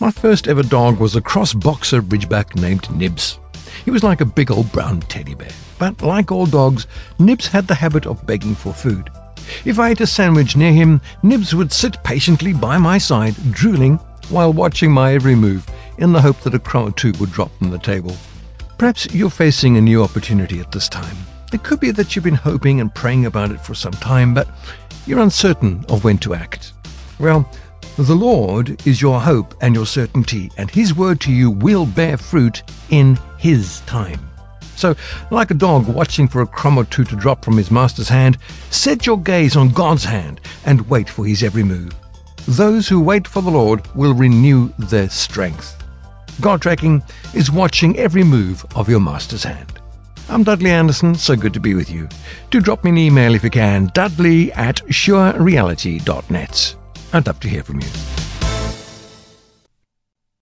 My first ever dog was a cross boxer ridgeback named Nibs. He was like a big old brown teddy bear, but like all dogs, Nibs had the habit of begging for food. If I ate a sandwich near him, Nibs would sit patiently by my side, drooling, while watching my every move, in the hope that a crumb or two would drop from the table. Perhaps you're facing a new opportunity at this time. It could be that you've been hoping and praying about it for some time, but you're uncertain of when to act. Well, the Lord is your hope and your certainty, and His word to you will bear fruit in His time. So, like a dog watching for a crumb or two to drop from his master's hand, set your gaze on God's hand and wait for His every move. Those who wait for the Lord will renew their strength. God tracking is watching every move of your master's hand. I'm Dudley Anderson, so good to be with you. Do drop me an email if you can, dudley at surereality.net. I'd love to hear from you.